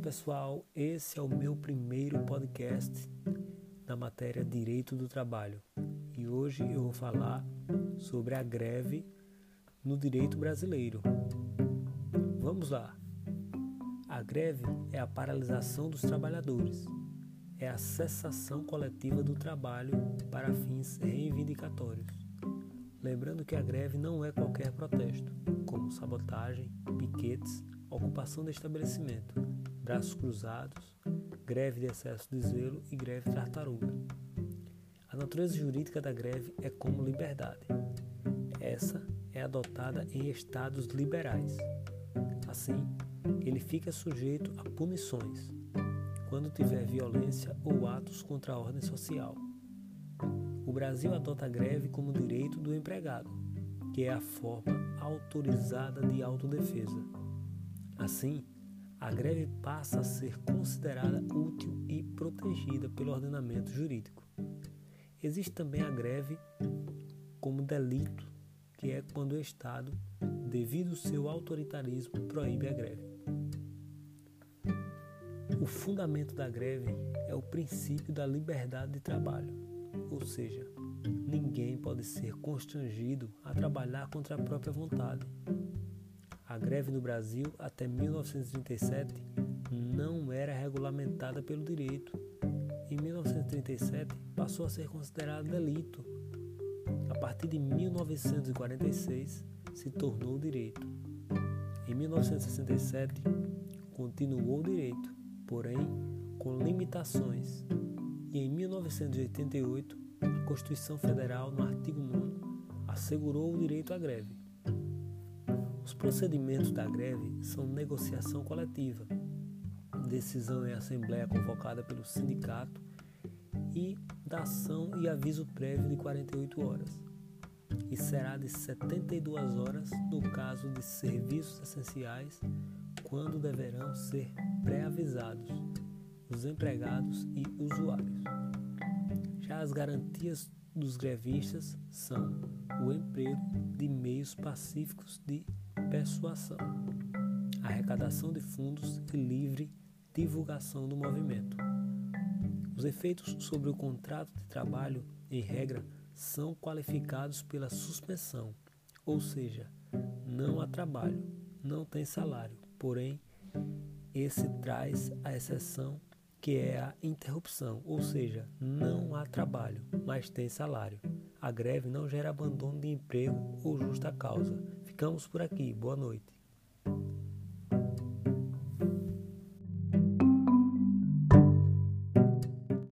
pessoal, esse é o meu primeiro podcast na matéria Direito do Trabalho e hoje eu vou falar sobre a greve no direito brasileiro. Vamos lá! A greve é a paralisação dos trabalhadores, é a cessação coletiva do trabalho para fins reivindicatórios. Lembrando que a greve não é qualquer protesto, como sabotagem, piquetes, ocupação de estabelecimento braços cruzados, greve de excesso de zelo e greve tartaruga. A natureza jurídica da greve é como liberdade. Essa é adotada em estados liberais. Assim, ele fica sujeito a punições quando tiver violência ou atos contra a ordem social. O Brasil adota a greve como direito do empregado, que é a forma autorizada de autodefesa. Assim, a greve passa a ser considerada útil e protegida pelo ordenamento jurídico. Existe também a greve como delito, que é quando o Estado, devido ao seu autoritarismo, proíbe a greve. O fundamento da greve é o princípio da liberdade de trabalho, ou seja, ninguém pode ser constrangido a trabalhar contra a própria vontade. A greve no Brasil até 1937 não era regulamentada pelo direito. Em 1937 passou a ser considerada delito. A partir de 1946 se tornou direito. Em 1967 continuou direito, porém com limitações. E em 1988 a Constituição Federal, no artigo 9, assegurou o direito à greve. Os procedimentos da greve são negociação coletiva, decisão em assembleia convocada pelo sindicato e dação e aviso prévio de 48 horas. E será de 72 horas no caso de serviços essenciais, quando deverão ser pré-avisados os empregados e usuários. Já as garantias dos grevistas são o emprego de meios pacíficos de persuasão, arrecadação de fundos e livre divulgação do movimento. Os efeitos sobre o contrato de trabalho, em regra, são qualificados pela suspensão, ou seja, não há trabalho, não tem salário. Porém, esse traz a exceção que é a interrupção, ou seja, não há trabalho, mas tem salário. A greve não gera abandono de emprego ou justa causa. Ficamos por aqui. Boa noite.